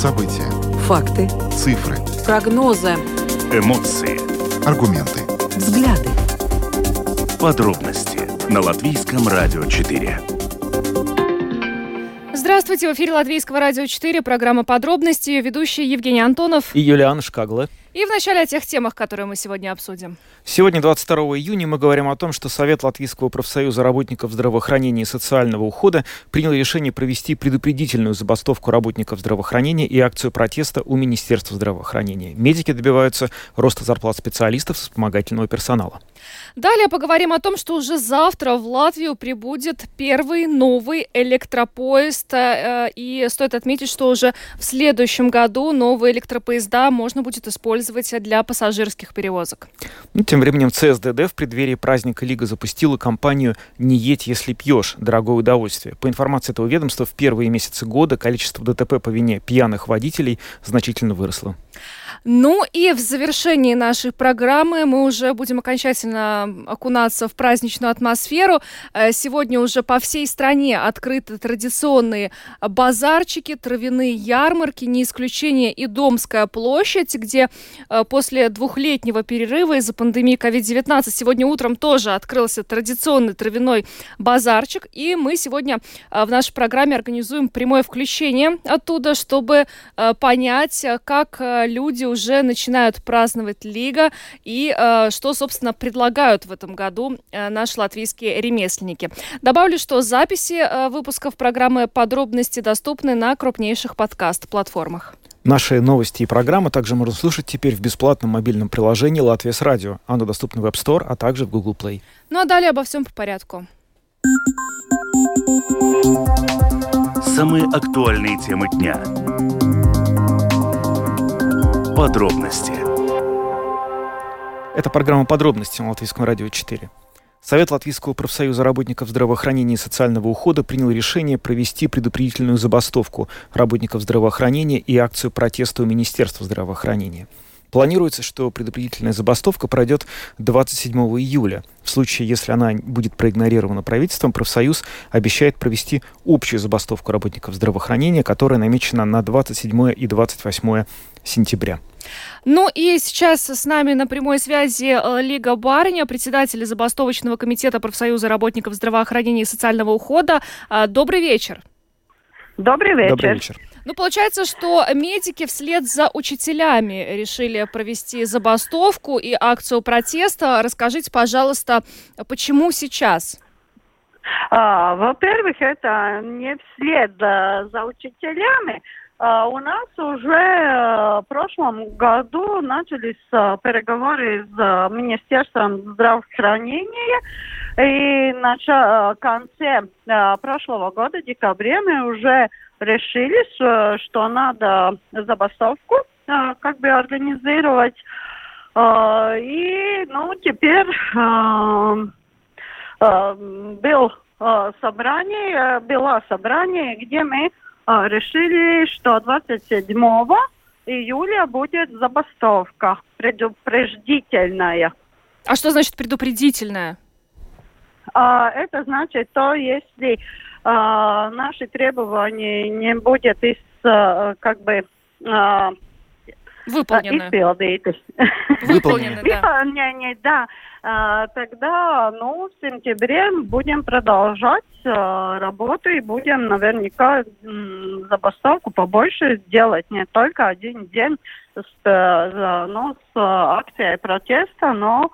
События. Факты. Цифры. Прогнозы. Эмоции. Аргументы. Взгляды. Подробности на Латвийском радио 4. Здравствуйте, в эфире Латвийского радио 4, программа «Подробности», ведущий Евгений Антонов. И Юлиана Шкагла. И вначале о тех темах, которые мы сегодня обсудим. Сегодня, 22 июня, мы говорим о том, что Совет Латвийского профсоюза работников здравоохранения и социального ухода принял решение провести предупредительную забастовку работников здравоохранения и акцию протеста у Министерства здравоохранения. Медики добиваются роста зарплат специалистов вспомогательного персонала. Далее поговорим о том, что уже завтра в Латвию прибудет первый новый электропоезд. Э, и стоит отметить, что уже в следующем году новые электропоезда можно будет использовать для пассажирских перевозок. Ну, тем временем ЦСДД в преддверии праздника Лига запустила кампанию «Не едь, если пьешь. Дорогое удовольствие». По информации этого ведомства, в первые месяцы года количество ДТП по вине пьяных водителей значительно выросло. Ну и в завершении нашей программы мы уже будем окончательно окунаться в праздничную атмосферу. Э, сегодня уже по всей стране открыты традиционные базарчики, травяные ярмарки, не исключение и Домская площадь, где э, после двухлетнего перерыва из-за пандемии COVID-19 сегодня утром тоже открылся традиционный травяной базарчик. И мы сегодня э, в нашей программе организуем прямое включение оттуда, чтобы понять, как люди уже начинают праздновать Лига и э, что, собственно, предлагают в этом году э, наши латвийские ремесленники. Добавлю, что записи э, выпусков программы «Подробности» доступны на крупнейших подкаст-платформах. Наши новости и программы также можно слушать теперь в бесплатном мобильном приложении «Латвия с радио». Оно доступно в App Store, а также в Google Play. Ну а далее обо всем по порядку. Самые актуальные темы дня Подробности. Это программа «Подробности» на Латвийском радио 4. Совет Латвийского профсоюза работников здравоохранения и социального ухода принял решение провести предупредительную забастовку работников здравоохранения и акцию протеста у Министерства здравоохранения. Планируется, что предупредительная забастовка пройдет 27 июля. В случае, если она будет проигнорирована правительством, профсоюз обещает провести общую забастовку работников здравоохранения, которая намечена на 27 и 28 сентября. Ну и сейчас с нами на прямой связи э, Лига Барыня, председатель забастовочного комитета профсоюза работников здравоохранения и социального ухода. А, добрый вечер. Добрый вечер. Добрый вечер. Ну, получается, что медики вслед за учителями решили провести забастовку и акцию протеста. Расскажите, пожалуйста, почему сейчас? А, во-первых, это не вслед за учителями, у нас уже э, в прошлом году начались э, переговоры с э, Министерством здравоохранения. И в конце прошлого года, декабре, мы уже решили, что надо забастовку как бы организировать. И, ну, теперь был собрание, было собрание, где мы а, решили, что 27 июля будет забастовка предупреждительная. А что значит предупредительная? А, это значит, то если а, наши требования не будет из, а, как бы, а, Выполнены. Izpildītas. Выполнены, да. Выполнение, да. А, тогда, ну, в сентябре будем продолжать а, работу и будем наверняка забастовку побольше делать. Не только один день с, э, ну, с акцией протеста, но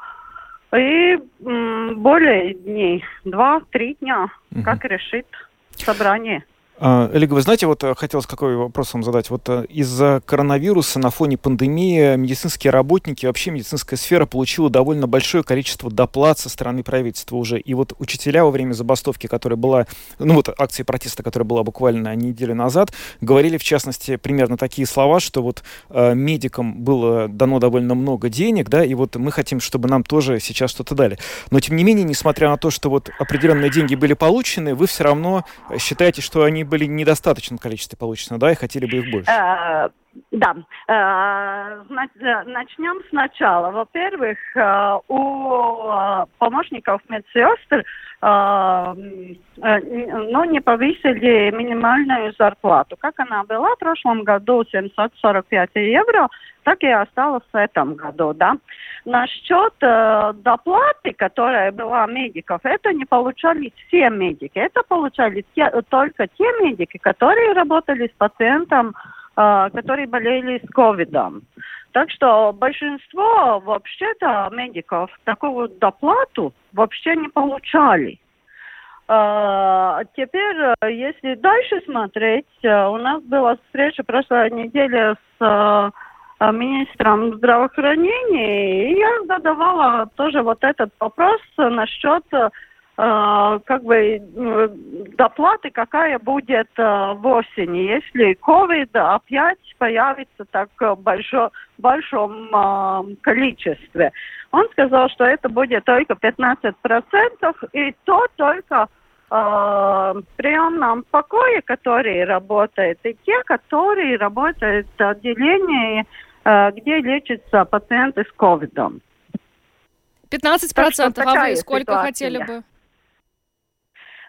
и более дней, два-три дня, угу. как решит собрание. Олег, вы знаете, вот э, хотелось какой вопрос вам задать. Вот э, из-за коронавируса на фоне пандемии медицинские работники, вообще медицинская сфера получила довольно большое количество доплат со стороны правительства уже. И вот учителя во время забастовки, которая была, ну вот акции протеста, которая была буквально неделю назад, говорили в частности примерно такие слова, что вот э, медикам было дано довольно много денег, да, и вот мы хотим, чтобы нам тоже сейчас что-то дали. Но тем не менее, несмотря на то, что вот определенные деньги были получены, вы все равно считаете, что они были недостаточно количестве получено, да, и хотели бы их больше? Да, э, начнем сначала. Во-первых, э, у э, помощников медсестр ну, не повысили минимальную зарплату. Как она была в прошлом году 745 евро, так и осталось в этом году, да. Насчет э, доплаты, которая была медиков, это не получали все медики. Это получали те, только те медики, которые работали с пациентом которые болели с ковидом. Так что большинство вообще-то медиков такую доплату вообще не получали. А, теперь, если дальше смотреть, у нас была встреча прошлой неделе с а, министром здравоохранения, и я задавала тоже вот этот вопрос насчет Э, как бы доплаты какая будет э, в осени, если COVID опять появится так в большом, большом э, количестве. Он сказал, что это будет только 15%, и то только в приемном покое, которые работают, и те, которые работают в отделении, где лечатся пациенты с ковидом. 15%, процентов, а вы сколько ситуация? хотели бы?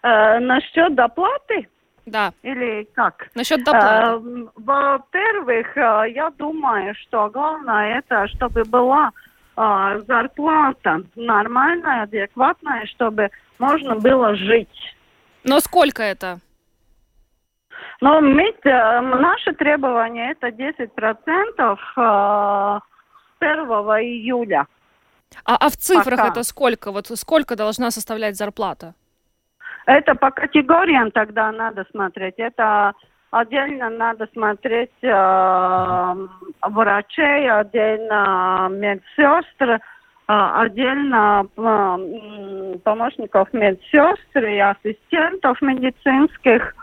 Э, насчет доплаты? Да. Или как? Насчет доплаты. Э, во-первых, э, я думаю, что главное это, чтобы была э, зарплата нормальная, адекватная, чтобы можно было жить. Но сколько это? Ну, мы, э, наше требование это 10% э, 1 июля. А, а в цифрах Пока. это сколько? Вот сколько должна составлять зарплата? Это по категориям тогда надо смотреть. Это отдельно надо смотреть э, врачей, отдельно медсестр, э, отдельно э, помощников медсестр и ассистентов медицинских.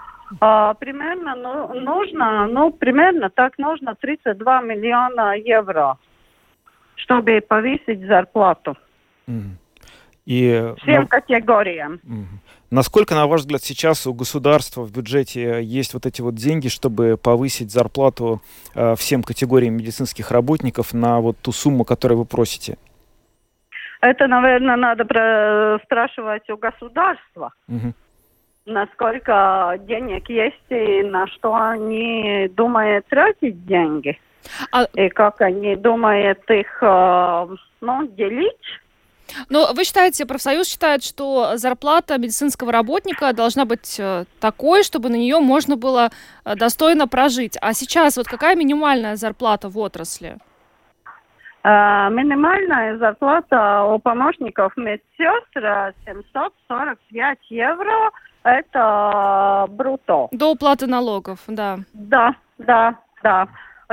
Э, примерно ну, нужно, ну, примерно так нужно 32 миллиона евро, чтобы повысить зарплату. Mm. И Всем на... категориям. Насколько, на ваш взгляд, сейчас у государства в бюджете есть вот эти вот деньги, чтобы повысить зарплату э, всем категориям медицинских работников на вот ту сумму, которую вы просите? Это, наверное, надо спрашивать у государства. Угу. Насколько денег есть и на что они думают тратить деньги. А... И как они думают их э, ну, делить. Но вы считаете, профсоюз считает, что зарплата медицинского работника должна быть э, такой, чтобы на нее можно было э, достойно прожить. А сейчас вот какая минимальная зарплата в отрасли? Uh, минимальная зарплата у помощников медсестр 745 евро. Это брутто. До уплаты налогов, да. Да, да, да.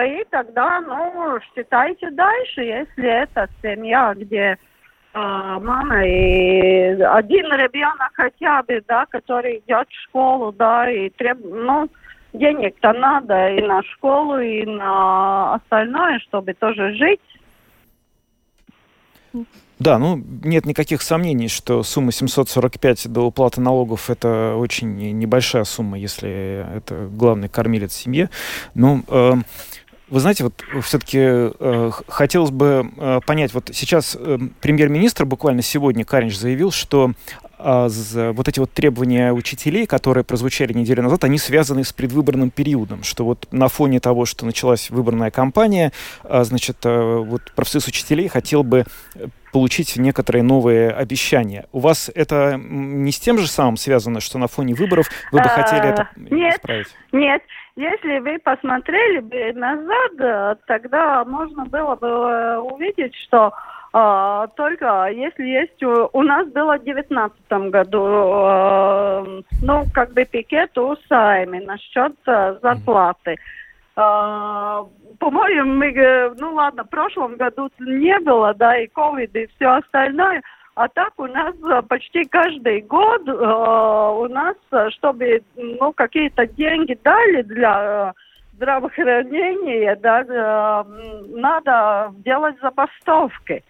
И тогда, ну, считайте дальше, если это семья, где а, мама и один ребенок хотя бы, да, который идет в школу, да, и треб... ну, денег-то надо и на школу, и на остальное, чтобы тоже жить. Да, ну нет никаких сомнений, что сумма 745 до уплаты налогов это очень небольшая сумма, если это главный кормилец семьи. Но э, вы знаете, вот все-таки э, хотелось бы э, понять, вот сейчас э, премьер-министр буквально сегодня, Каринч, заявил, что а, вот эти вот требования учителей, которые прозвучали неделю назад, они связаны с предвыборным периодом, что вот на фоне того, что началась выборная кампания, а, значит, э, вот профсоюз учителей хотел бы получить некоторые новые обещания. У вас это не с тем же самым связано, что на фоне выборов вы бы хотели это нет, исправить? Нет, если вы посмотрели бы назад, э, тогда можно было бы э, увидеть, что а, только если есть... У, у нас было в 2019 году, а, ну, как бы пикет у Сайми насчет а, зарплаты. А, по-моему, мы, ну ладно, в прошлом году не было, да, и ковид, и все остальное. А так у нас почти каждый год э, у нас, чтобы ну, какие-то деньги дали для э, здравоохранения, да, э, надо делать забастовки.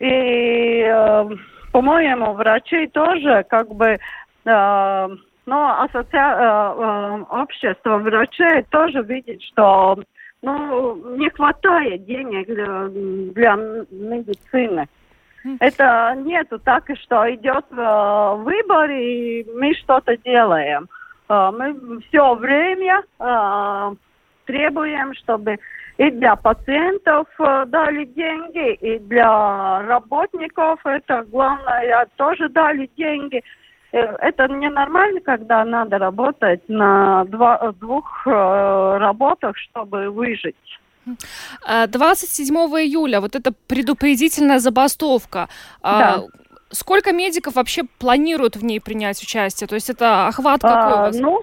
И, э, по-моему, врачи тоже как бы, э, ну, ассоциа... э, э, общество врачей тоже видит, что ну, не хватает денег для, для медицины. Это нету так, что идет э, выбор, и мы что-то делаем. Мы все время требуем, чтобы и для пациентов дали деньги, и для работников, это главное, тоже дали деньги. Э, это ненормально, когда надо работать на два, двух э, работах, чтобы выжить. 27 июля, вот эта предупредительная забастовка. А, Да. Сколько медиков вообще планируют в ней принять участие? То есть это охват какой у А, вас? ну,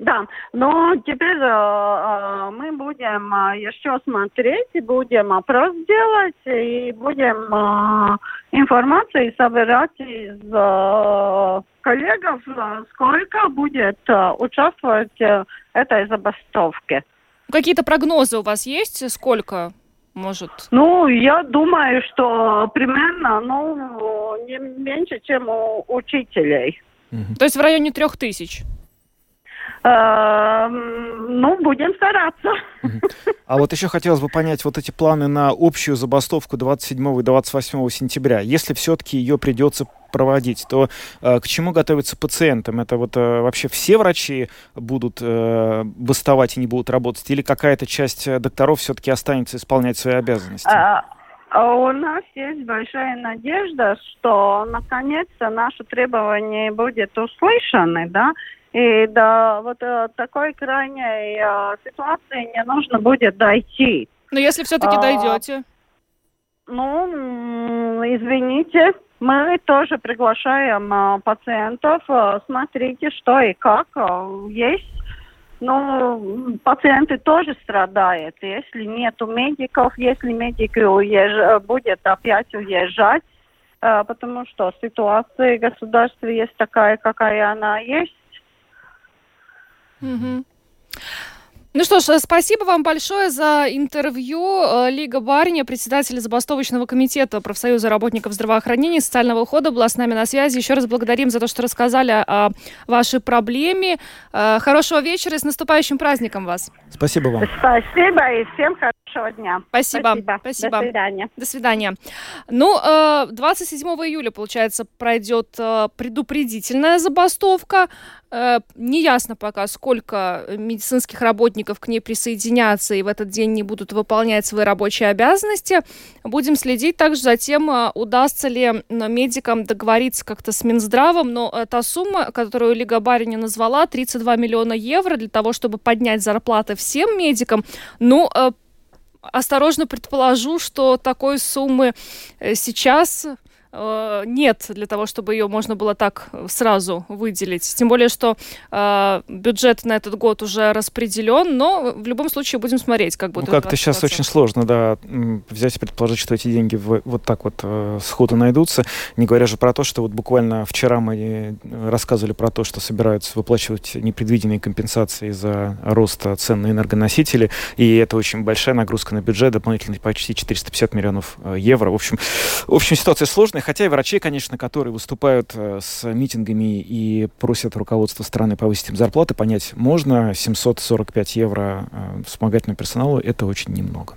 да, но теперь э, э, мы будем э, еще смотреть, будем опрос делать, и будем э, информацию собирать из э, коллегов, э, сколько будет э, участвовать э, этой забастовке. Какие-то прогнозы у вас есть? Сколько может? Ну, я думаю, что примерно, ну, не меньше, чем у учителей. То есть в районе трех тысяч? Э, ну, будем стараться. А вот еще хотелось бы понять вот эти планы на общую забастовку 27 и 28 сентября. Если все-таки ее придется проводить, то э, к чему готовиться пациентам? Это вот э, вообще все врачи будут э, бастовать и не будут работать? Или какая-то часть э, докторов все-таки останется исполнять свои обязанности? А, а у нас есть большая надежда, что наконец-то наши требования будут услышаны, да, и до вот э, такой крайней э, ситуации не нужно будет дойти. Но если все-таки А, дойдете? Ну, извините, мы тоже приглашаем э, пациентов. смотрите, что и как. есть. Ну, пациенты тоже страдают. Если нету медиков, если медики уезж... будет опять уезжать, потому что ситуация в государстве есть такая, какая она есть. Ну что ж, э, спасибо вам большое за интервью. Э, Лига Барня, председатель забастовочного комитета профсоюза работников здравоохранения и социального ухода, была с нами на связи. Еще раз благодарим за то, что рассказали о вашей проблеме. Э, Хорошего вечера и с наступающим праздником вас. Спасибо вам. Спасибо и всем хорошего дня. Спасибо. Спасибо. До свидания. До свидания. Ну, э, 27 июля, получается, пройдет предупредительная забастовка. Э, Неясно пока, сколько медицинских работников к ней присоединятся и в этот день не будут выполнять свои рабочие обязанности. Будем следить также за тем, э, удастся ли медикам договориться как-то с Минздравом, но э, та сумма, которую Лига Барини назвала, 32 миллиона евро для того, чтобы поднять зарплаты всем медикам, ну, осторожно предположу, что такой суммы сейчас э, нет для того, чтобы ее можно было так э, сразу выделить. Тем более, что э, бюджет на этот год уже распределен, но в любом случае будем смотреть, как Ну, будет как-то сейчас очень сложно, да, взять и предположить, что эти деньги в- вот так вот э, сходу найдутся. Не говоря же про то, что вот буквально вчера мы э, рассказывали про то, что собираются выплачивать непредвиденные компенсации за рост цен на энергоносители, и это очень большая нагрузка на бюджет, дополнительно почти 450 миллионов э, евро. В общем, в общем, ситуация сложная, хотя и врачи, конечно, которые выступают э, с митингами и просят руководство страны повысить им зарплаты, понять можно, 745 евро э, вспомогательному персоналу – это очень немного.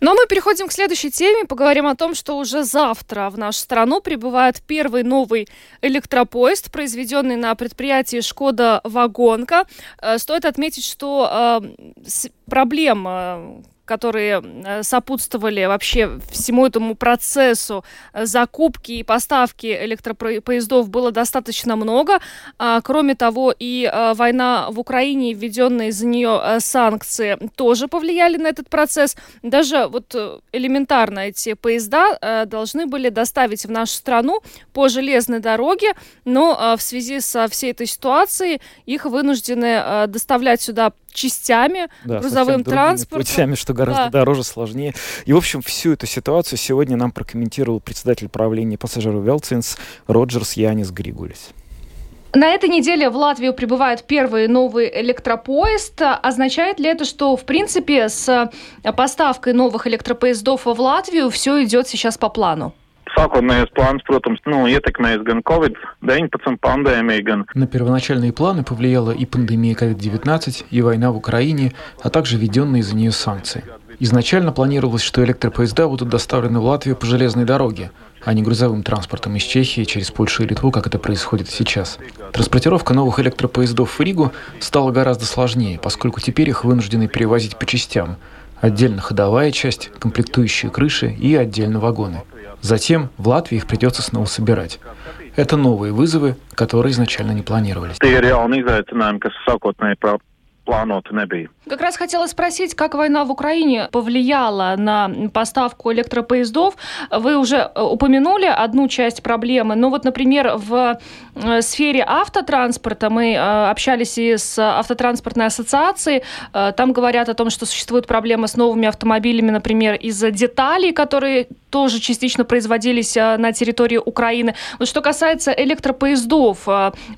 Но мы переходим к следующей теме. Поговорим о том, что уже завтра в нашу страну прибывает первый новый электропоезд, произведенный на предприятии «Шкода Вагонка». Э, Стоит отметить, что с- проблем э, которые э, сопутствовали вообще всему этому процессу э, закупки и поставки электропоездов было достаточно много. А, Кроме того, и э, война в Украине, введенные из-за нее санкции тоже повлияли на этот процесс. Даже вот элементарно эти поезда должны были доставить в нашу страну по железной дороге, но в связи со всей этой ситуацией их вынуждены доставлять сюда частями, Да, грузовым транспортом. путями, что гораздо Да. дороже, сложнее. И, в общем, всю эту ситуацию сегодня нам прокомментировал председатель правления пассажиров Велцинс Роджерс Янис Григулис. На этой неделе в Латвию прибывает первый новый электропоезд. Означает ли это, что, в принципе, с поставкой новых электропоездов в Латвию все идет сейчас по плану? Sākotnējais plāns, protams, ну, ietekmēs gan Covid-19 пандемии, gan... На первоначальные планы повлияла и пандемия COVID-19, и война в Украине, а также введенные из-за нее санкции. Изначально планировалось, что электропоезда будут доставлены в Латвию по железной дороге, а не грузовым транспортом из Чехии через Польшу и Литву, как это происходит сейчас. Транспортировка новых электропоездов в Ригу стала гораздо сложнее, поскольку теперь их вынуждены перевозить по частям. Отдельно ходовая часть, комплектующие крыши и отдельно вагоны. Затем в Латвии их придется снова собирать. Это новые вызовы, которые изначально не планировались. Plānoti nebija. Как раз хотела спросить, как война в Украине повлияла на поставку электропоездов. Вы уже э, упомянули одну часть проблемы, но вот, например, в э, сфере автотранспорта мы э, общались и с автотранспортной ассоциацией. Там говорят о том, что существует проблема с новыми автомобилями, например, из-за деталей, которые тоже частично производились на территории Украины. Вот что касается электропоездов,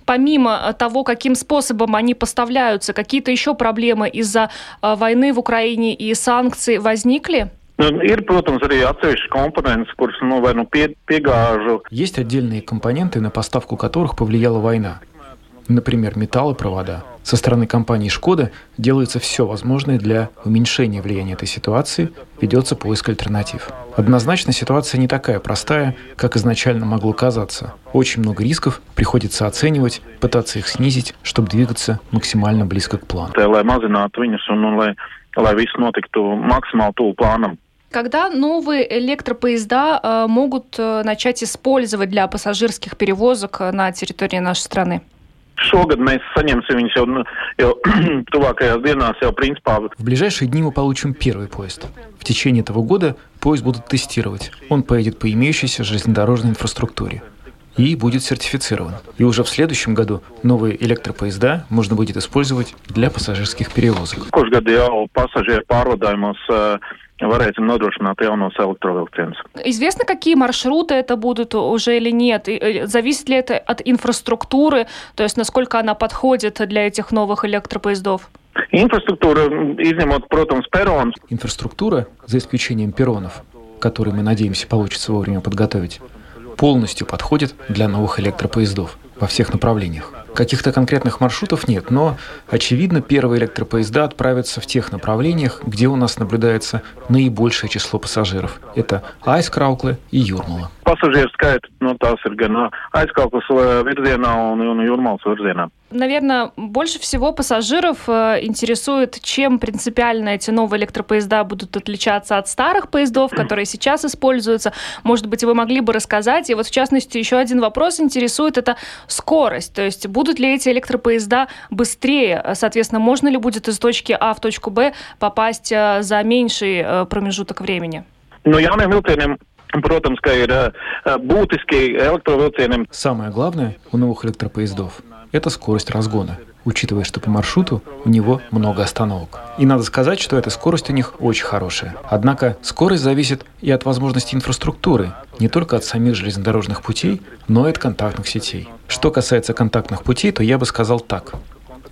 помимо того, каким способом они поставляются, какие-то еще проблемы из-за э, войны в Украине и санкций возникли? Ir, protams, arī atsevišķas komponentes, kuras nu, vai nu pie, piegāžu Есть отдельные компоненты, на поставку которых повлияла война. Например, металлопровода. Со стороны компании «Шкода» делается все возможное для уменьшения влияния этой ситуации, ведется поиск альтернатив. Однозначно ситуация не такая простая, как изначально могло казаться. Очень много рисков приходится оценивать, пытаться их снизить, чтобы двигаться максимально близко к плану. Когда новые электропоезда э, могут э, начать использовать для пассажирских перевозок э, на территории нашей страны? Šogad mēs saņemsim viņus jau, nu, jau tuvākajās dienās, jau principā В ближайшие дни мы получим первый поезд. В течение этого года поезд будут тестировать. Он поедет по имеющейся железнодорожной инфраструктуре и будет сертифицирован. И уже в следующем году новые электропоезда можно будет использовать для пассажирских перевозок. varēsim nodrošināt jaunos elektrovilcienus. Известно, какие маршруты это будут уже или нет? И, э, Зависит ли это от инфраструктуры, то есть насколько она подходит для этих новых электропоездов? M, izņemot, protams, perons, Инфраструктура, за исключением перронов, которые мы надеемся получится вовремя подготовить, полностью подходит для новых электропоездов во всех направлениях. Каких-то конкретных маршрутов нет, но, очевидно, первые электропоезда отправятся в тех направлениях, где у нас наблюдается наибольшее число пассажиров. Это Айскраукле и Юрмала. Pasažieru skaits, nu, tās ir gan uh, aizkalpas uh, virzienā un, un jūrmālas virzienā. Наверное, больше всего пассажиров э, интересует, чем принципиально эти новые электропоезда будут отличаться от старых поездов, которые сейчас используются. Может быть, вы могли бы рассказать. И вот, в частности, еще один вопрос интересует, это скорость. То есть, будут ли эти электропоезда быстрее? Соответственно, можно ли будет из точки А в точку Б попасть э, за меньший э, промежуток времени? Nu, jauniem vilcieniem, protams, ka ir būtiski elektrovilcieniem Самое главное у новых электропоездов – это скорость разгона, учитывая, что по маршруту у него много остановок. И надо сказать, что эта скорость у них очень хорошая. Однако скорость зависит и от возможности инфраструктуры, не только от самих железнодорожных путей, но и от контактных сетей. Что касается контактных путей, то я бы сказал так.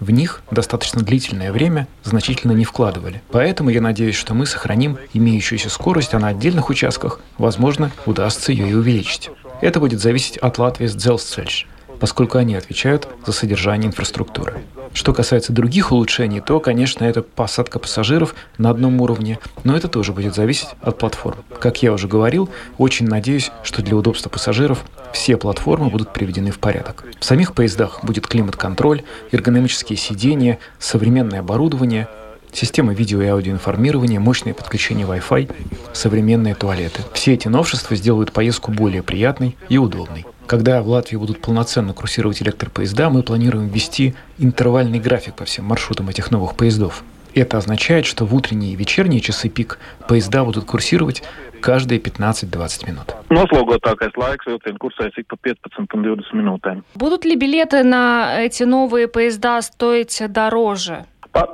В них достаточно длительное время значительно не вкладывали. Поэтому я надеюсь, что мы сохраним имеющуюся скорость, а на отдельных участках, возможно, удастся ее и увеличить. Это будет зависеть от Латвии с Дзелсцельш, поскольку они отвечают за содержание инфраструктуры. Что касается других улучшений, то, конечно, это посадка пассажиров на одном уровне, но это тоже будет зависеть от платформ. Как я уже говорил, очень надеюсь, что для удобства пассажиров все платформы будут приведены в порядок. В самих поездах будет климат-контроль, эргономические сиденья, современное оборудование, система видео и аудиоинформирования, мощное подключение Wi-Fi, современные туалеты. Все эти новшества сделают поездку более приятной и удобной. Когда в Латвии будут полноценно курсировать электропоезда, мы планируем ввести интервальный график по всем маршрутам этих новых поездов. Это означает, что в утренние и вечерние часы пик поезда будут курсировать каждые 15-20 минут. noslogotākais laiks vilcienu kursēs ik pa 15 un 20 minūtēm. Будут ли билеты на эти новые поезда стоить дороже? Uh,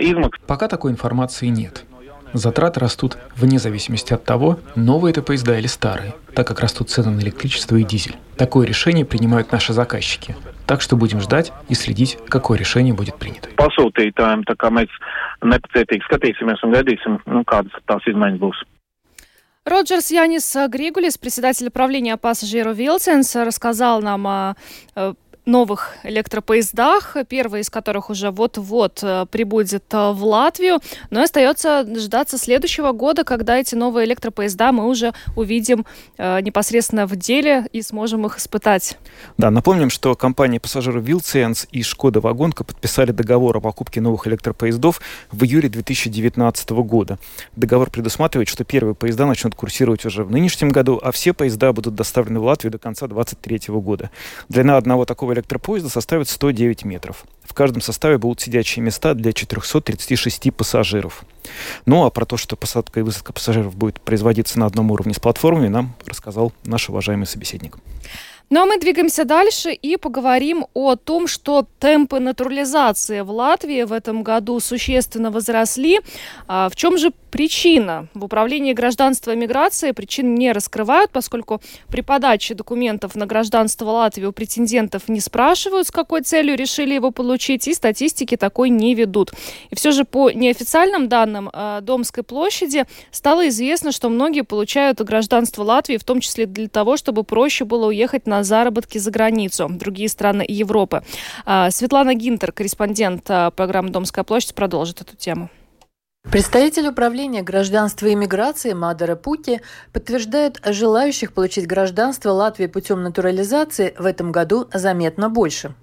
izmaksas Пока такой информации нет. Затраты растут вне зависимости от того, новые это поезда или старые, так как растут цены на электричество и дизель. Такое решение принимают наши заказчики. Так что будем ждать и следить, какое решение будет принято. pasūtītājiem, tā kā mēs nepacietīgi skatīsimies un gaidīsim, nu, kādas tās izmaiņas būs. Роджерс Янис Григулис, председатель правления пассажиров Вилсенс, рассказал нам о новых электропоездах, первый из которых уже вот-вот э, прибудет э, в Латвию. Но остается дождаться следующего года, когда эти новые электропоезда мы уже увидим э, непосредственно в деле и сможем их испытать. Да, напомним, что компании пассажиров Вилциенс и Шкода Вагонка подписали договор о покупке новых электропоездов в июле 2019 года. Договор предусматривает, что первые поезда начнут курсировать уже в нынешнем году, а все поезда будут доставлены в Латвию до конца 2023 года. Длина одного такого электропоезда составит 109 метров. В каждом составе будут сидячие места для 436 пассажиров. Ну а про то, что посадка и высадка пассажиров будет производиться на одном уровне с платформой, нам рассказал наш уважаемый собеседник. Ну а мы двигаемся дальше и поговорим о том, что темпы натурализации в Латвии в этом году существенно возросли. А в чем же причина? В Управлении гражданства и миграции причин не раскрывают, поскольку при подаче документов на гражданство Латвии у претендентов не спрашивают, с какой целью решили его получить, и статистики такой не ведут. И все же по неофициальным данным э, Домской площади стало известно, что многие получают гражданство Латвии, в том числе для того, чтобы проще было уехать на заработки за границу, другие страны Европы. А, Светлана Гинтер, корреспондент а, программы «Домская площадь», продолжит эту тему. Представитель управления гражданства и миграции Мадара Пути подтверждает, желающих получить гражданство Латвии путем натурализации в этом году заметно больше.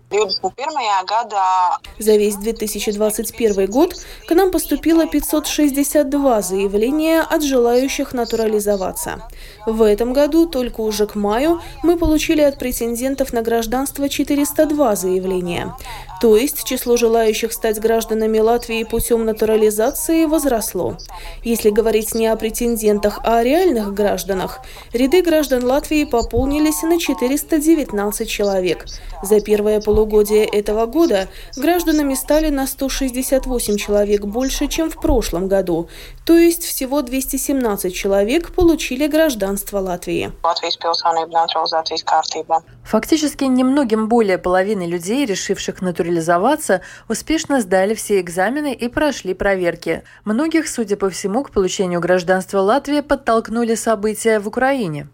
За весь 2021 год к нам поступило 562 заявления от желающих натурализоваться. В этом году только уже к маю мы получили от претендентов на гражданство 402 заявления. То есть число желающих стать гражданами Латвии путем натурализации возросло. Если говорить не о претендентах, а о реальных гражданах, ряды граждан Латвии пополнились на 419 человек. За первое полугодие этого года гражданами стали на 168 человек больше, чем в прошлом году, то есть всего 217 человек получили гражданство Латвии. Фактически немногим более половины людей, решивших натурализоваться, успешно сдали все экзамены и прошли проверки. Многих, судя по всему, к получению гражданства Латвии подтолкнули события в Украине.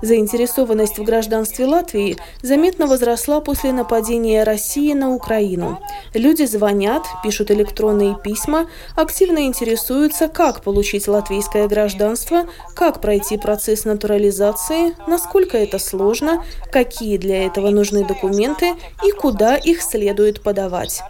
Заинтересованность в гражданстве Латвии заметно возросла после нападения России на Украину. Люди звонят, пишут электронные письма, активно интересуются, как получить латвийское гражданство, как пройти процесс натурализации, насколько это сложно, какие для этого нужны документы и куда их следует подавать.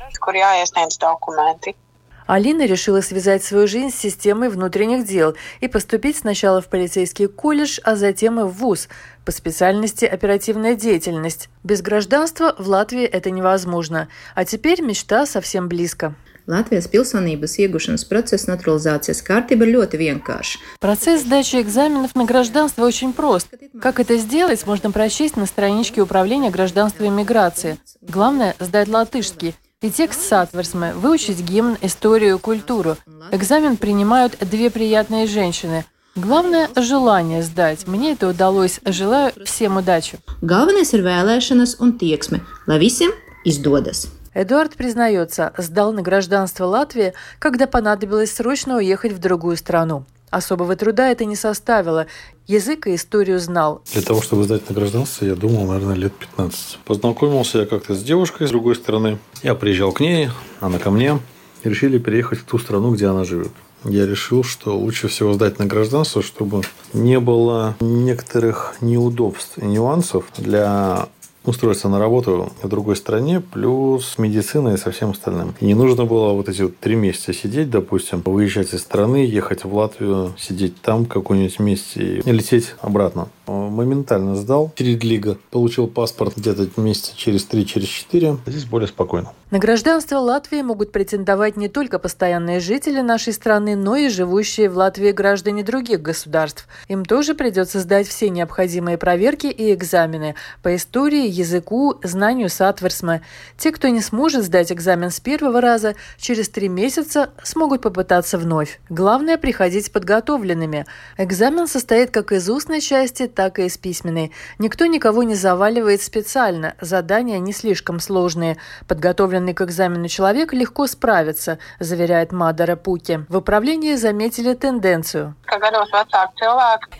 Алина решила связать свою жизнь с системой внутренних дел и поступить сначала в полицейский колледж, а затем и в ВУЗ по специальности оперативная деятельность. Без гражданства в Латвии это невозможно. А теперь мечта совсем близко. Latvijas pilsonības iegūšanas process naturalizācijas kārtība ir ļoti vienkārša. Процесс сдачи экзаменов на гражданство очень прост. Как это сделать, можно прочесть на страничке Управления гражданства и миграции. Главное – сдать латышский – и текст сатверсмы, выучить гимн, историю, культуру. Экзамен принимают две приятные женщины. Главное – желание сдать. Мне это удалось. Желаю всем удачи. Ir vēlēšanas un tieksme, lai visiem izdodas. Эдуард признается, сдал на гражданство Латвии, когда понадобилось срочно уехать в другую страну. Особого труда это не составило. Язык и историю знал. Для того, чтобы сдать на гражданство, я думал, наверное, лет 15. Познакомился я как-то с девушкой с другой стороны. Я приезжал к ней, она ко мне. И решили переехать в ту страну, где она живет. Я решил, что лучше всего сдать на гражданство, чтобы не было некоторых неудобств и нюансов для устроиться на работу в другой стране, плюс медицина и со всем остальным. И не нужно было вот эти вот три месяца сидеть, допустим, выезжать из страны, ехать в Латвию, сидеть там какой-нибудь месте и лететь обратно. Моментально сдал. Через лига. Получил паспорт где-то месяца через три, через четыре. Здесь более спокойно. На гражданство Латвии могут претендовать не только постоянные жители нашей страны, но и живущие в Латвии граждане других государств. Им тоже придется сдать все необходимые проверки и экзамены по истории, языку, знанию Сатверсме. Те, кто не сможет сдать экзамен с первого раза, через три месяца смогут попытаться вновь. Главное – приходить подготовленными. Экзамен состоит как из устной части, так и из письменной. Никто никого не заваливает специально. Задания не слишком сложные. Подготовленный к экзамену человек легко справится, заверяет Мадара Пуки. В управлении заметили тенденцию.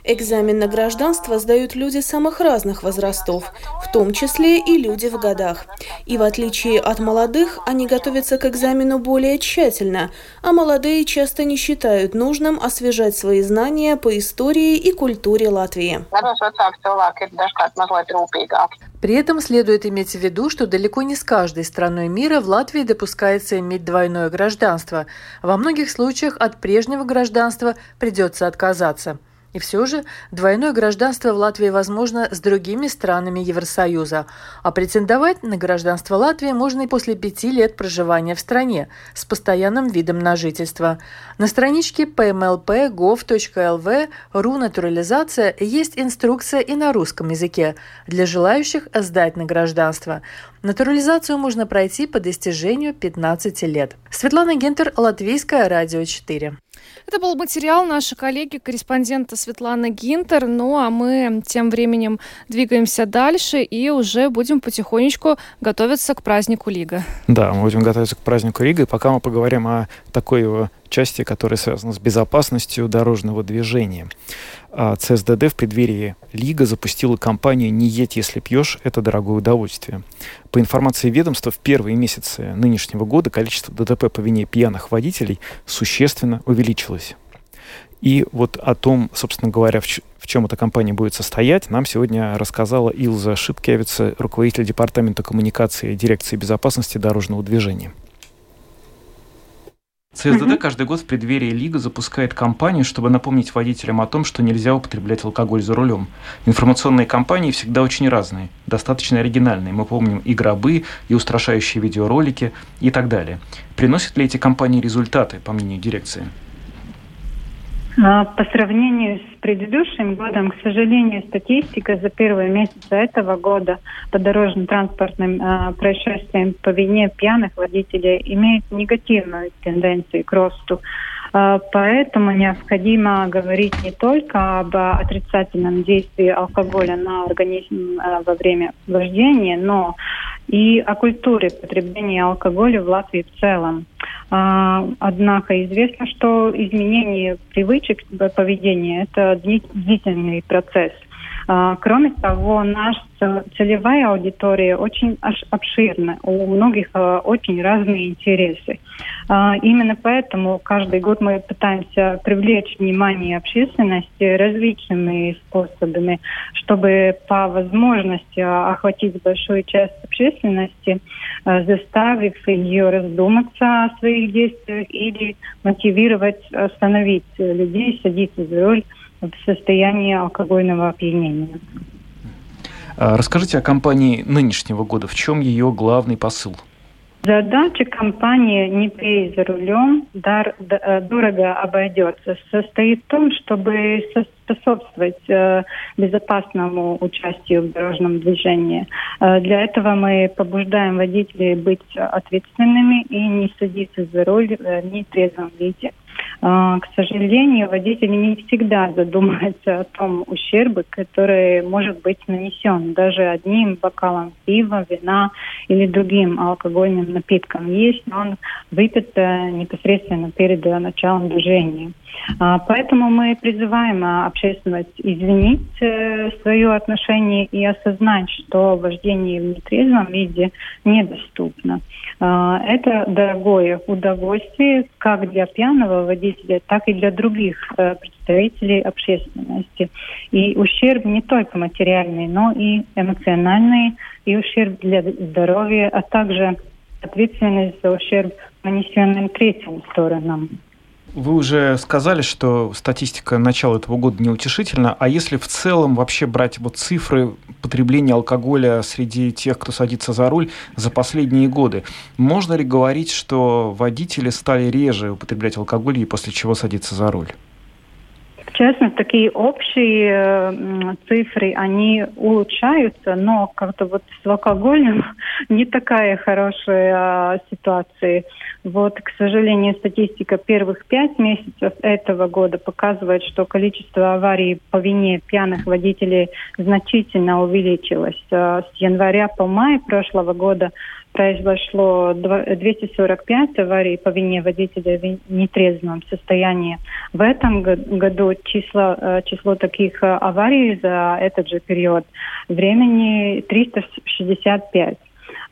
Экзамен на гражданство сдают люди самых разных возрастов, в том числе и люди в годах. И в отличие от молодых, они готовятся к экзамену более тщательно, а молодые часто не считают нужным освежать свои знания по истории и культуре Латвии. При этом следует иметь в виду, что далеко не с каждой страной мира в Латвии допускается иметь двойное гражданство. Во многих случаях от прежнего гражданства придется отказаться. И все же двойное гражданство в Латвии возможно с другими странами Евросоюза, а претендовать на гражданство Латвии можно и после пяти лет проживания в стране с постоянным видом на жительство. На страничке pmlp.gov.lv «Ру натурализация» есть инструкция и на русском языке для желающих сдать на гражданство. Натурализацию можно пройти по достижению 15 лет. Светлана Гентер, Латвийское радио 4. Это был материал нашей коллеги, корреспондента Светланы Гинтер. Ну а мы тем временем двигаемся дальше и уже будем потихонечку готовиться к празднику Лига. Да, мы будем готовиться к празднику Лига. И пока мы поговорим о такой его части, которая связана с безопасностью дорожного движения. А ЦСДД в преддверии Лига запустила кампанию «Не едь, если пьешь, это дорогое удовольствие». По информации ведомства, в первые месяцы нынешнего года количество ДТП по вине пьяных водителей существенно увеличилось. И вот о том, собственно говоря, в, в чем эта компания будет состоять, нам сегодня рассказала Илза Шипкевица, руководитель Департамента коммуникации дирекции безопасности дорожного движения. ЦСДД угу. каждый год в преддверии Лига запускает кампанию, чтобы напомнить водителям о том, что нельзя употреблять алкоголь за рулем. Информационные кампании всегда очень разные, достаточно оригинальные. Мы помним и гробы, и устрашающие видеоролики и так далее. Приносят ли эти кампании результаты, по мнению дирекции? А, по сравнению с предыдущим годом, к сожалению, статистика за первые месяцы этого года по дорожно-транспортным э, происшествиям по вине пьяных водителей имеет негативную тенденцию к росту. Э, поэтому необходимо говорить не только об отрицательном действии алкоголя на организм э, во время вождения, но и о культуре потребления алкоголя в Латвии в целом. А, однако известно, что изменение привычек поведения – это длительный процесс. А, кроме того, наша целевая аудитория очень обширна, у многих а, очень разные интересы. А, именно поэтому каждый год мы пытаемся привлечь внимание общественности различными способами, чтобы по возможности охватить большую часть общественности, заставив ее раздуматься о своих действиях или мотивировать остановить людей, садиться за руль в состоянии алкогольного опьянения. А, расскажите о кампании нынешнего года. В чем ее главный посыл? Задача компании «Не пей за рулем, дар, э, дорого обойдется» состоит в том, чтобы способствовать э, безопасному участию в дорожном движении. Э, для этого мы побуждаем водителей быть ответственными и не садиться за руль в нетрезвом виде. А, к сожалению, водители не всегда задумываются о том ущербе, который может быть нанесен даже одним бокалом пива, вина или другим алкогольным напитком. Есть он выпит э, непосредственно перед началом движения. А, поэтому мы призываем общественность изменить э, свое отношение и осознать, что вождение в нетрезвом виде недоступно. А, это дорогое удовольствие как для пьяного водителя, так и для других э, представителей общественности. И ущерб не только материальный, но и эмоциональный, и ущерб для здоровья, а также ответственность за ущерб, нанесенным третьим сторонам. Вы уже сказали, что статистика начала этого года неутешительна, а если в целом вообще брать вот цифры потребления алкоголя среди тех, кто садится за руль за последние годы, можно ли говорить, что водители стали реже употреблять алкоголь и после чего садиться за руль? Честно, такие общие э, цифры, они улучшаются, но как-то вот с алкоголем не такая хорошая э, ситуация. Вот, к сожалению, статистика первых пять месяцев этого года показывает, что количество аварий по вине пьяных водителей значительно увеличилось. Э, с января по май прошлого года произошло 245 аварий по вине водителя в нетрезвом состоянии. В этом году число, э, число таких э, аварий за этот же период времени 365.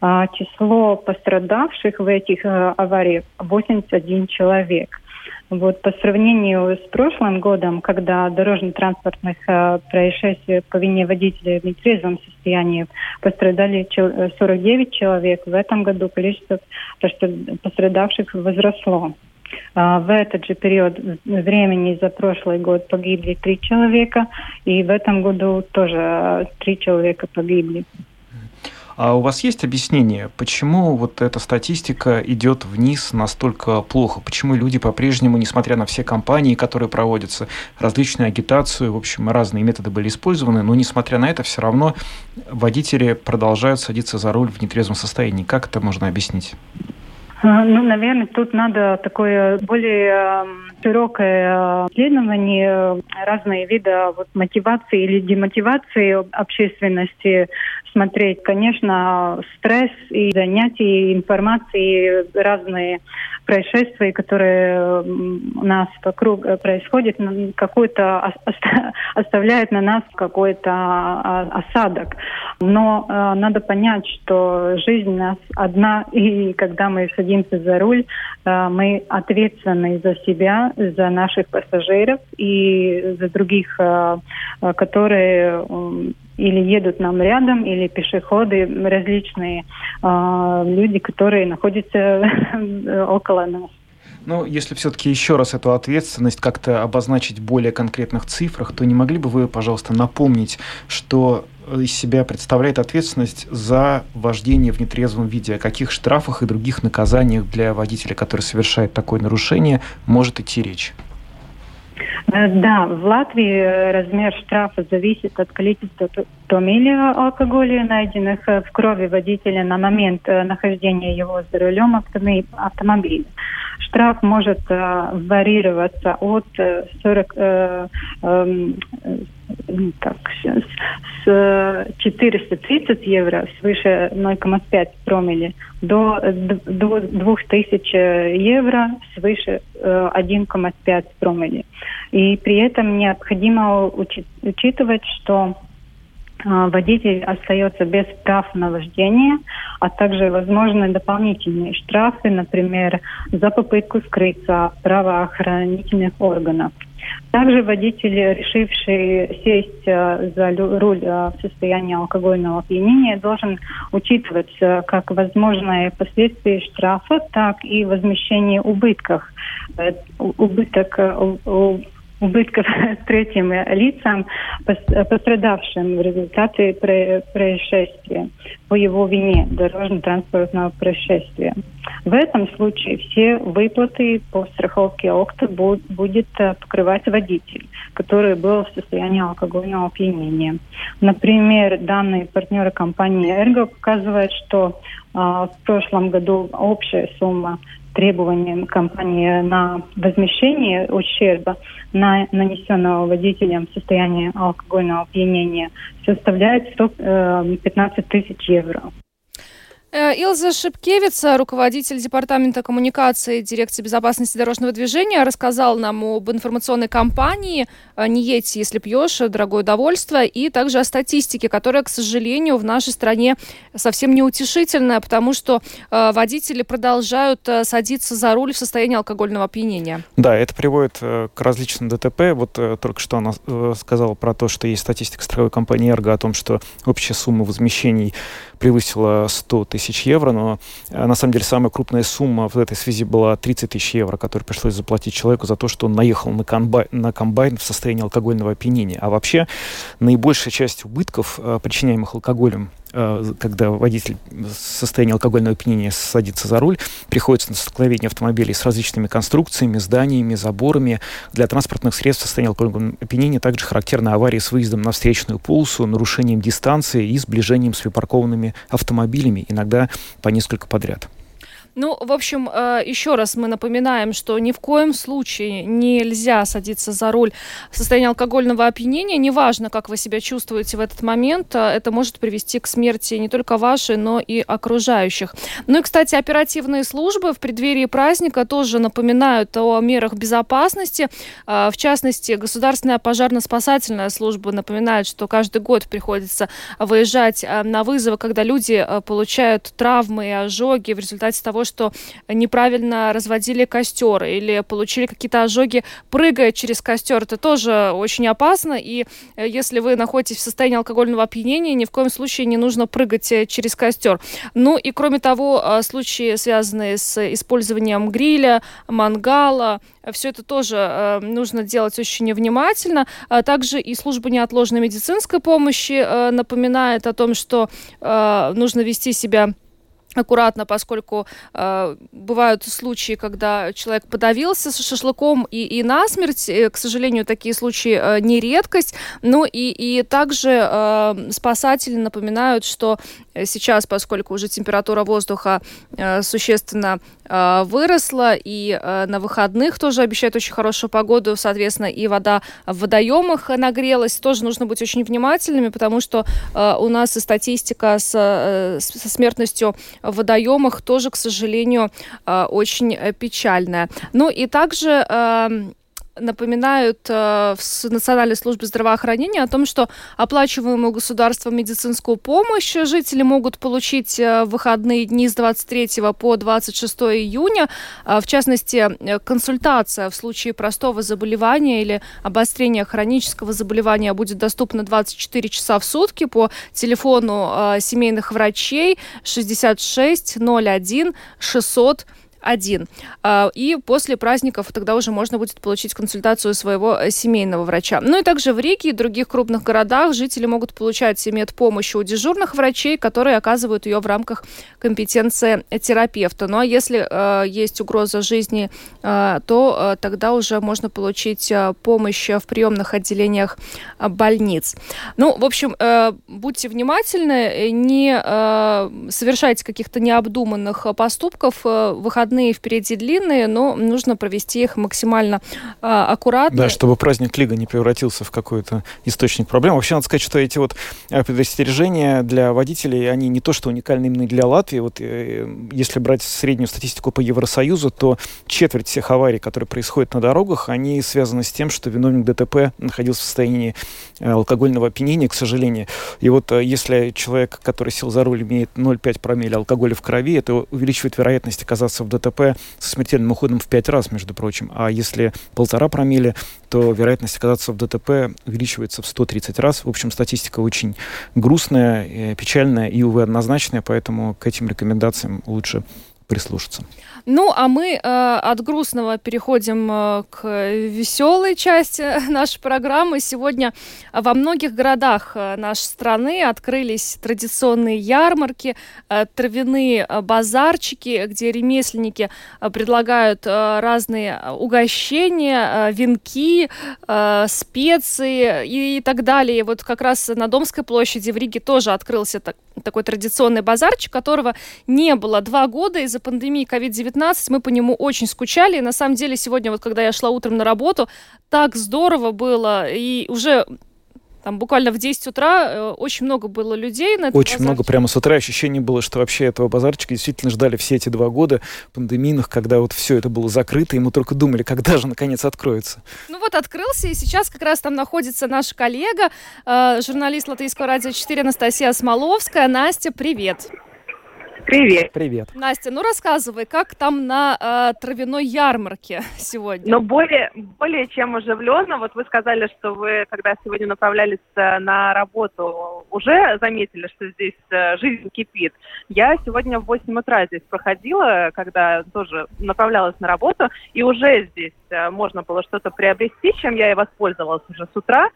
А число пострадавших в этих э, авариях 81 человек. Вот по сравнению с прошлым годом, когда дорожно-транспортных э, происшествий по вине водителя в нетрезвом состоянии пострадали 49 человек, в этом году количество пострадавших возросло. А, в этот же период времени за прошлый год погибли три человека, и в этом году тоже э, три человека погибли. А у вас есть объяснение, почему вот эта статистика идет вниз настолько плохо? Почему люди по-прежнему, несмотря на все кампании, которые проводятся, различную агитацию, в общем, разные методы были использованы, но несмотря на это, все равно водители продолжают садиться за руль в нетрезвом состоянии. Как это можно объяснить? А, ну, наверное, тут надо такое более эм, широкое э, исследование э, разные виды вот, мотивации или демотивации общественности смотреть. Конечно, стресс и занятия информации разные происшествия, которые у нас вокруг э, происходят, какой-то оставляет на нас какой-то а, осадок. Но э, надо понять, что жизнь у нас одна, и когда мы садимся за руль, э, мы ответственны за себя, за наших пассажиров и за других, которые или едут нам рядом, или пешеходы, различные э, люди, которые находятся около нас. Ну, если все-таки еще раз эту ответственность как-то обозначить в более конкретных цифрах, то не могли бы вы, пожалуйста, напомнить, что из себя представляет ответственность за вождение в нетрезвом виде? О каких штрафах и других наказаниях для водителя, который совершает такое нарушение, может идти речь? Э, да, в Латвии э, размер штрафа зависит от количества промилле алкоголя, найденных э, в крови водителя на момент нахождения его за рулем автомобиля. Штраф может варьироваться от 40, э, э, так, сейчас, с 430 евро свыше 0,5 промилле до 2000 евро свыше 1,5 промилле. И при этом необходимо учитывать, что а, водитель остается без прав на вождение, а также возможны дополнительные штрафы, например, за попытку скрыться от правоохранительных органов. Также водитель, решивший сесть а, за руль а, в состоянии алкогольного опьянения, должен учитывать как возможные последствия штрафа, так и возмещение убытков. Э, убыток убытков третьим лицам, пострадавшим в результате происшествия по его вине дорожно-транспортного происшествия. В этом случае все выплаты по страховке ОКТА будет э, покрывать водитель, который был в состоянии алкогольного опьянения. Например, данные партнера компании «Эрго» показывают, что э, в прошлом году общая сумма требованиям компании на возмещение ущерба, на нанесенного водителем в состоянии алкогольного опьянения, составляет 115 э, тысяч евро. Э, Илза Шипкевица, руководитель Департамента коммуникации Дирекции безопасности дорожного движения, рассказал нам об информационной кампании э, «Не едь, если пьешь, дорогое удовольствие», и также о статистике, которая, к сожалению, в нашей стране совсем неутешительная, потому что э, водители продолжают садиться за руль в состоянии алкогольного опьянения. Да, это приводит к различным ДТП. Вот только что она сказала про то, что есть статистика страховой компании «Эрго» о том, что общая сумма возмещений превысила 100 тысяч евро, но э, на самом деле самая крупная сумма в этой связи была 30 тысяч евро, которые пришлось заплатить человеку за то, что он наехал на, комбай, на комбайн в состоянии алкогольного опьянения. А вообще наибольшая часть убытков, э, причиняемых алкоголем, когда водитель в состоянии алкогольного опьянения садится за руль, приходится на столкновение автомобилей с различными конструкциями, зданиями, заборами. Для транспортных средств в состоянии алкогольного опьянения также характерны аварии с выездом на встречную полосу, нарушением дистанции и сближением с припаркованными автомобилями, иногда по несколько подряд. Ну, в общем, э, еще раз мы напоминаем, что ни в коем случае нельзя садиться за руль в состоянии алкогольного опьянения. Неважно, как вы себя чувствуете в этот момент, э, это может привести к смерти не только вашей, но и окружающих. Ну и, кстати, оперативные службы в преддверии праздника тоже напоминают о мерах безопасности. Э, в частности, Государственная пожарно-спасательная служба напоминает, что каждый год приходится выезжать на вызовы, когда люди получают травмы и ожоги в результате того, что неправильно разводили костер или получили какие-то ожоги, прыгая через костер. Это тоже очень опасно. И э, если вы находитесь в состоянии алкогольного опьянения, ни в коем случае не нужно прыгать э, через костер. Ну и кроме того, э, случаи, связанные с использованием гриля, мангала, все это тоже нужно делать очень внимательно. А также и служба неотложной медицинской помощи напоминает о том, что нужно вести себя аккуратно, поскольку э, бывают случаи, когда человек подавился шашлыком и, и насмерть. И, к сожалению, такие случаи э, не редкость. Ну и, и также э, спасатели напоминают, что сейчас, поскольку уже температура воздуха э, существенно э, выросла, и э, на выходных тоже обещают очень хорошую погоду, соответственно, и вода в водоемах нагрелась, тоже нужно быть очень внимательными, потому что э, у нас и статистика с, э, со смертностью в водоемах тоже, к сожалению, э, очень э, печальная. Ну и также эм, напоминают э, в Национальной службе здравоохранения о том, что оплачиваемую государством медицинскую помощь жители могут получить э, в выходные дни с 23 по 26 июня. Э, в частности, э, консультация в случае простого заболевания или обострения хронического заболевания будет доступна 24 часа в сутки по телефону э, семейных врачей 66 01 600 один. А, и после праздников тогда уже можно будет получить консультацию своего э, семейного врача. Ну и также в Риге и других крупных городах жители могут получать медпомощь у дежурных врачей, которые оказывают ее в рамках компетенции терапевта. Ну а если э, есть угроза жизни, э, то тогда уже можно получить помощь в приемных отделениях больниц. Ну, в общем, будьте внимательны, не совершайте каких-то необдуманных поступков. Выходные выходные впереди длинные, но нужно провести их максимально э, аккуратно. Да, чтобы праздник Лига не превратился в какой-то источник проблем. Вообще, надо сказать, что эти вот а, предостережения для водителей, они не то, что уникальны именно для Латвии. Вот э, если брать среднюю статистику по Евросоюзу, то четверть всех аварий, которые происходят на дорогах, они связаны с тем, что виновник ДТП находился в состоянии э, алкогольного опьянения, к сожалению. И вот э, если человек, который сел за руль, имеет 0,5 промилле алкоголя в крови, это увеличивает вероятность оказаться в ДТП ДТП со смертельным уходом в пять раз, между прочим. А если полтора промилле, то вероятность оказаться в ДТП увеличивается в 130 раз. В общем, статистика очень грустная, э, печальная и, увы, однозначная, поэтому к этим рекомендациям лучше прислушаться. Ну, а мы э, от грустного переходим э, к веселой части нашей программы. Сегодня во многих городах э, нашей страны открылись традиционные ярмарки, э, травяные э, базарчики, где ремесленники э, предлагают э, разные угощения, э, венки, э, специи и, и так далее. Вот как раз на Домской площади в Риге тоже открылся так, такой традиционный базарчик, которого не было два года из-за пандемии COVID-19. Мы по нему очень скучали. И на самом деле сегодня, вот когда я шла утром на работу, так здорово было. И уже там буквально в 10 утра э, очень много было людей на Очень много, прямо с утра ощущение было, что вообще этого базарчика действительно ждали все эти два года пандемийных, когда вот все это было закрыто, и мы только думали, когда же наконец откроется. Ну вот открылся, и сейчас как раз там находится наша коллега, э, журналист Латвийского радио 4 Анастасия Смоловская. Настя, привет! Привет. Привет. Настя, ну рассказывай, как там на э, травяной ярмарке сегодня? Ну, более, более чем оживленно. Вот вы сказали, что вы, когда сегодня направлялись э, на работу, уже заметили, что здесь э, жизнь кипит. Я сегодня в 8 утра здесь проходила, когда тоже направлялась на работу, и уже здесь можно было что-то приобрести, чем я и воспользовалась уже с утра.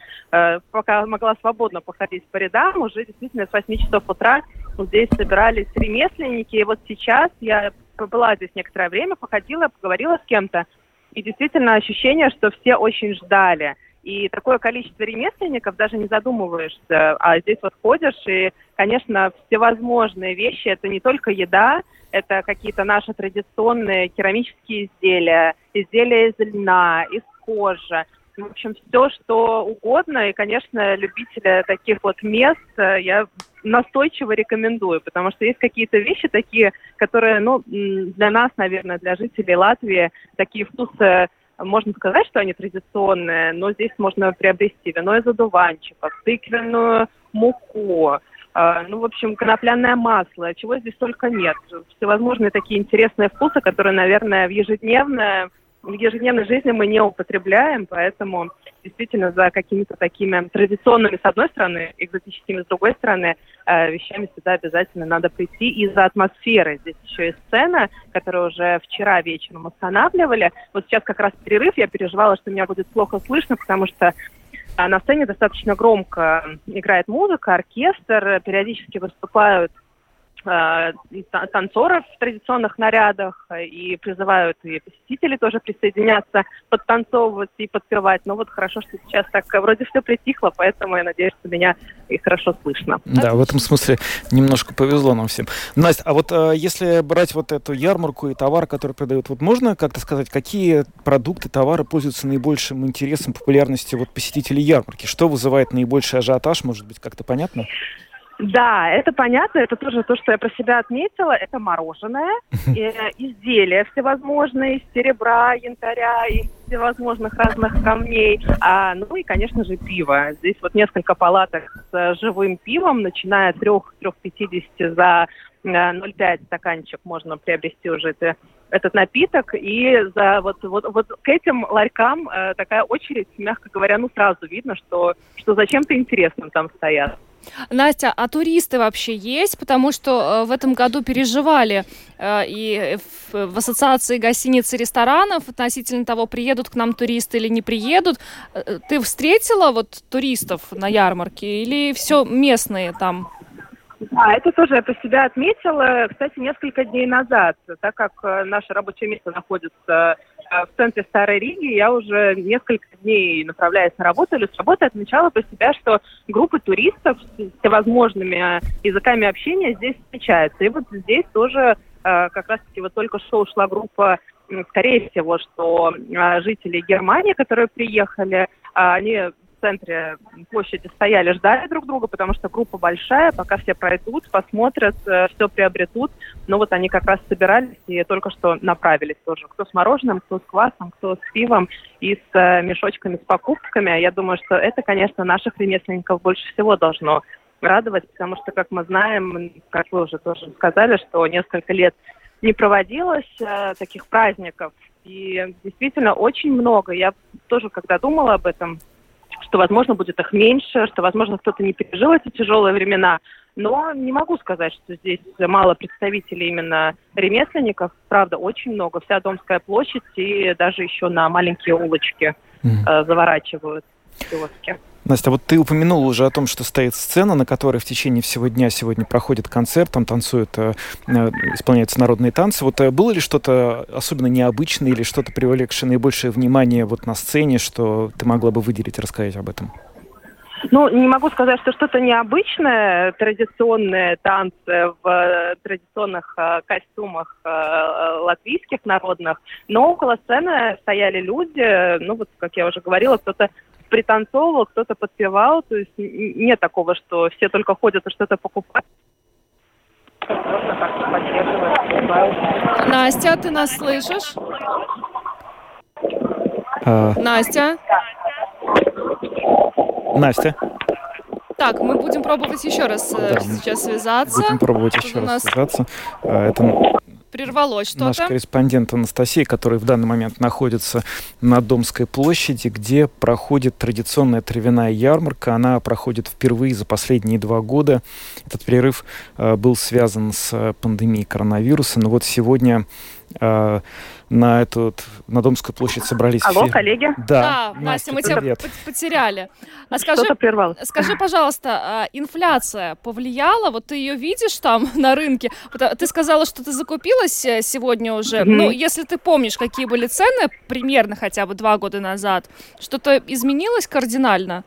Пока могла свободно походить по рядам, уже действительно с 8 часов утра здесь собирались ремесленники. И вот сейчас я была здесь некоторое время, походила, поговорила с кем-то. И действительно ощущение, что все очень ждали. И такое количество ремесленников, даже не задумываешься, а здесь вот ходишь, и, конечно, всевозможные вещи, это не только еда, это какие-то наши традиционные керамические изделия, изделия из льна, из кожи, в общем, все, что угодно. И, конечно, любителя таких вот мест э, я настойчиво рекомендую, потому что есть какие-то вещи такие, которые, ну, для нас, наверное, для жителей Латвии, такие вкусы можно сказать, что они традиционные, но здесь можно приобрести вино из одуванчиков, тыквенную муку, э, ну, в общем, конопляное масло, чего здесь только нет. Всевозможные такие интересные вкусы, которые, наверное, в ежедневное в ежедневной жизни мы не употребляем, поэтому действительно за какими-то такими традиционными, с одной стороны, экзотическими, с другой стороны, э, вещами сюда обязательно надо прийти из-за атмосферы. Здесь еще и сцена, которую уже вчера вечером устанавливали. Вот сейчас как раз перерыв, я переживала, что меня будет плохо слышно, потому что э, на сцене достаточно громко играет музыка, оркестр, периодически выступают танцоров в традиционных нарядах и призывают и посетителей тоже присоединяться, подтанцовывать и подпевать. Но вот хорошо, что сейчас так вроде все притихло, поэтому я надеюсь, что меня и хорошо слышно. Да, в этом смысле немножко повезло нам всем. Настя, а вот э, если брать вот эту ярмарку и товар, который продают, вот можно как-то сказать, какие продукты, товары пользуются наибольшим интересом, популярностью вот посетителей ярмарки? Что вызывает наибольший ажиотаж, может быть, как-то понятно? Да, это понятно, это тоже то, что я про себя отметила. Это мороженое, э, изделия всевозможные из серебра, янтаря, из всевозможных разных камней. А, ну и, конечно же, пиво. Здесь вот несколько палаток с живым пивом, начиная от 3-3,50 за 0,5 э, стаканчик можно приобрести уже это, этот напиток. И за вот, вот, вот к этим ларькам э, такая очередь, мягко говоря, ну сразу видно, что, что зачем-то интересным там стоят. Настя, а туристы вообще есть? Потому что э, в этом году переживали э, и в, ассоциации гостиниц и ресторанов относительно того, приедут к нам туристы или не приедут. Э, ты встретила вот туристов на ярмарке или все местные там? Да, это тоже я про себя отметила, кстати, несколько дней назад, так как наше рабочее место находится в центре Старой Риги, я уже несколько дней направляясь на работу или с работы отмечала про себя, что группы туристов с всевозможными э, языками общения здесь встречаются. И вот здесь тоже э, как раз-таки вот только что ушла группа скорее всего, что э, жители Германии, которые приехали, они центре площади стояли, ждали друг друга, потому что группа большая, пока все пройдут, посмотрят, э, все приобретут. Но вот они как раз собирались и только что направились тоже. Кто с мороженым, кто с квасом, кто с пивом и с э, мешочками с покупками. Я думаю, что это, конечно, наших ремесленников больше всего должно радовать, потому что, как мы знаем, как вы уже тоже сказали, что несколько лет не проводилось э, таких праздников. И действительно очень много. Я тоже, когда думала об этом, что, возможно, будет их меньше, что, возможно, кто-то не пережил эти тяжелые времена. Но не могу сказать, что здесь мало представителей именно ремесленников. Правда, очень много. Вся Домская площадь и даже еще на маленькие улочки э, заворачивают киоски. Настя, вот ты упомянула уже о том, что стоит сцена, на которой в течение всего дня сегодня проходит концерт, там танцуют, э, э, исполняются народные танцы. Вот э, было ли что-то особенно необычное или что-то привлекшее наибольшее внимание вот на сцене, что ты могла бы выделить, рассказать об этом? Ну, не могу сказать, что что-то необычное, традиционные танцы в традиционных э, костюмах э, латвийских народных, но около сцены стояли люди, ну вот, как я уже говорила, кто-то пританцовывал, кто-то подпевал, то есть нет такого, что все только ходят и что-то покупают. Настя, ты нас слышишь? А... Настя? Настя? Так, мы будем пробовать еще раз э, Да. сейчас связаться. Будем пробовать еще раз нас связаться. А, Это прервалось наш что-то. корреспондент Анастасия, который в данный момент находится на Домской площади, где проходит традиционная травяная ярмарка. Она проходит впервые за последние два года. Этот перерыв э, был связан с э, пандемией коронавируса. Но вот сегодня э, на эту на Домскую площадь собрались Алло, все. коллеги? Да, Настя, мы тебя привет. пот- потеряли. А скажи, Что-то прервалось. скажи, пожалуйста, а инфляция повлияла? Вот ты ее видишь там на рынке? Ты сказала, что ты закупилась э, сегодня уже. Мгм. Ну, если ты помнишь, какие были цены примерно хотя бы два года назад, что-то изменилось кардинально?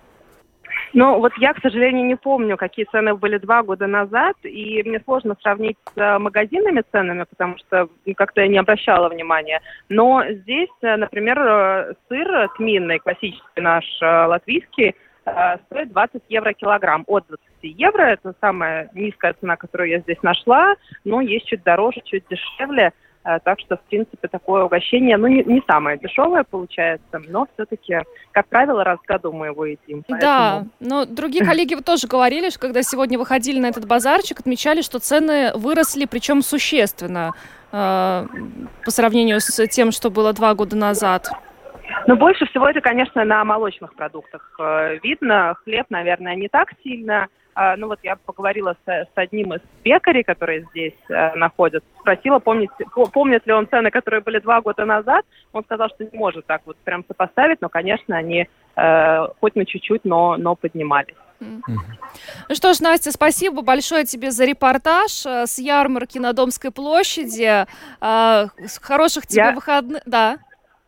Ну, вот я, к сожалению, не помню, какие цены были два года назад, и мне сложно сравнить с э, магазинными ценами, потому что как-то я не обращала внимания. Но здесь, э, например, э, сыр тминный, классический наш латвийский, стоит 20 евро килограмм. От 20 евро это самая низкая цена, которую я здесь нашла, но есть чуть дороже, чуть дешевле. Э, Так что, в принципе, такое угощение, ну, не, не самое дешевое получается, но все-таки, как правило, раз в году мы его едим. Да, поэтому- но другие коллеги тоже говорили, что когда сегодня выходили на этот базарчик, отмечали, что цены выросли, причем существенно э, по сравнению с тем, что было два года назад. Но больше всего это, конечно, на молочных продуктах э, видно. Хлеб, наверное, не так сильно. А, ну вот я поговорила с, с одним из пекарей, которые здесь э, находятся, спросила, помнит, по- помнит ли он цены, которые были два года назад. Он сказал, что не может так вот прям сопоставить, но, конечно, они э, хоть на чуть-чуть, но, но поднимались. Ну что ж, Настя, спасибо большое тебе за репортаж э, с ярмарки на Домской площади. С хороших тебе Я- выходных. Да.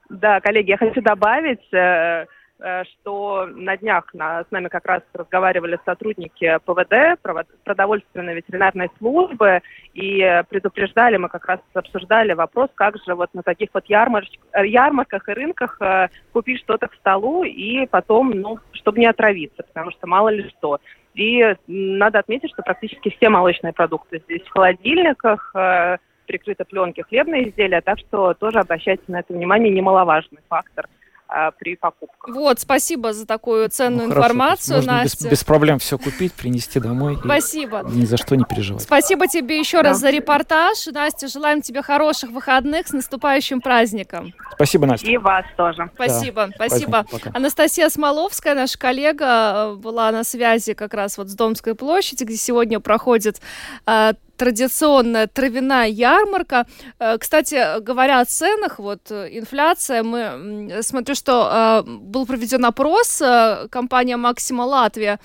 Да, коллеги, я хочу добавить, э, что на днях на- с нами как раз разговаривали сотрудники ПВД, продовольственной ветеринарной службы, и э, предупреждали, мы как раз обсуждали вопрос, как же вот на таких вот ярмарч- э, ярмарках и рынках э, купить что-то к столу и потом, ну, чтобы не отравиться, потому что мало ли что. И надо отметить, что практически все молочные продукты здесь в холодильниках, э, прикрыты пленки хлебные изделия, так что тоже обращайте на это внимание, немаловажный фактор а, при покупках. Вот, спасибо за такую ценную Ну, хорошо, то есть информацию, можно без, Настя. без проблем все купить, принести домой. и Спасибо. Ни за что не переживать. Спасибо тебе еще раз за репортаж. Настя, желаем тебе хороших выходных с наступающим праздником. Спасибо, Настя. И вас тоже. Спасибо, спасибо. праздников, пока. Анастасия Смоловская, наша коллега, была на связи как раз вот с Домской площади, где сегодня проходит э, традиционная травяная ярмарка. Э, Кстати, говоря о ценах, вот э, инфляция, мы смотрю, что э, был проведен опрос компания Максима Латвия,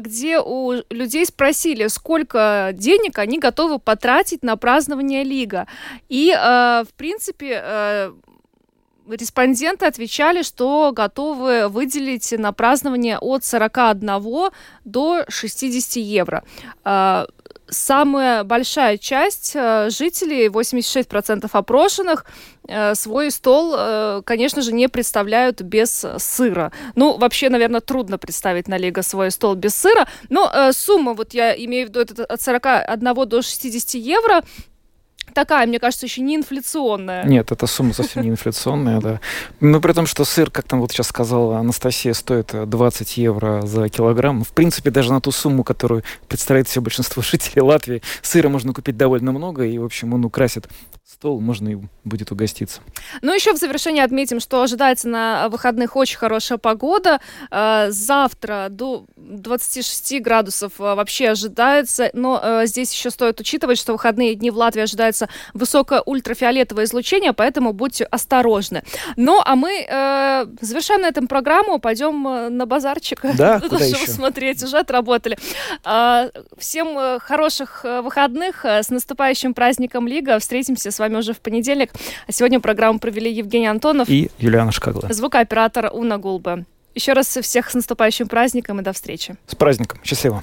где у людей спросили, сколько денег они готовы потратить на празднование Лига. И, в принципе, респонденты отвечали, что готовы выделить на празднование от 41 до 60 евро. Самая большая часть э, жителей, 86% опрошенных, э, свой стол, э, конечно же, не представляют без сыра. Ну, вообще, наверное, трудно представить на Лего свой стол без сыра. Но сумма, вот я имею в виду, это от 41 до 60 евро, такая, мне кажется, еще не инфляционная. Нет, эта сумма совсем не инфляционная, да. Но при том, что сыр, как там вот сейчас сказала Анастасия, стоит э, 20 евро за килограмм. В принципе, даже на ту сумму, которую представляет все большинство жителей Латвии, сыра можно купить довольно много, и, в общем, он украсит стол, можно и будет угоститься. Ну, еще в завершение отметим, что ожидается на выходных очень хорошая погода. Э, Завтра до 26 градусов э, вообще ожидается, но э, здесь еще стоит учитывать, что выходные дни в Латвии ожидается высокое ультрафиолетовое излучение, поэтому будьте осторожны. Ну, а мы э, завершаем на этом программу, пойдем э, на базарчик. Да, Чтобы куда еще? смотреть, уже отработали. А, Всем э, хороших э, выходных, э, с наступающим праздником Лига. Встретимся с вами уже в понедельник. А сегодня программу провели Евгений Антонов, И Юлиана Шкагла. звукооператор Уна Гулбе. Еще раз всех с наступающим праздником и до встречи. С праздником. Счастливо.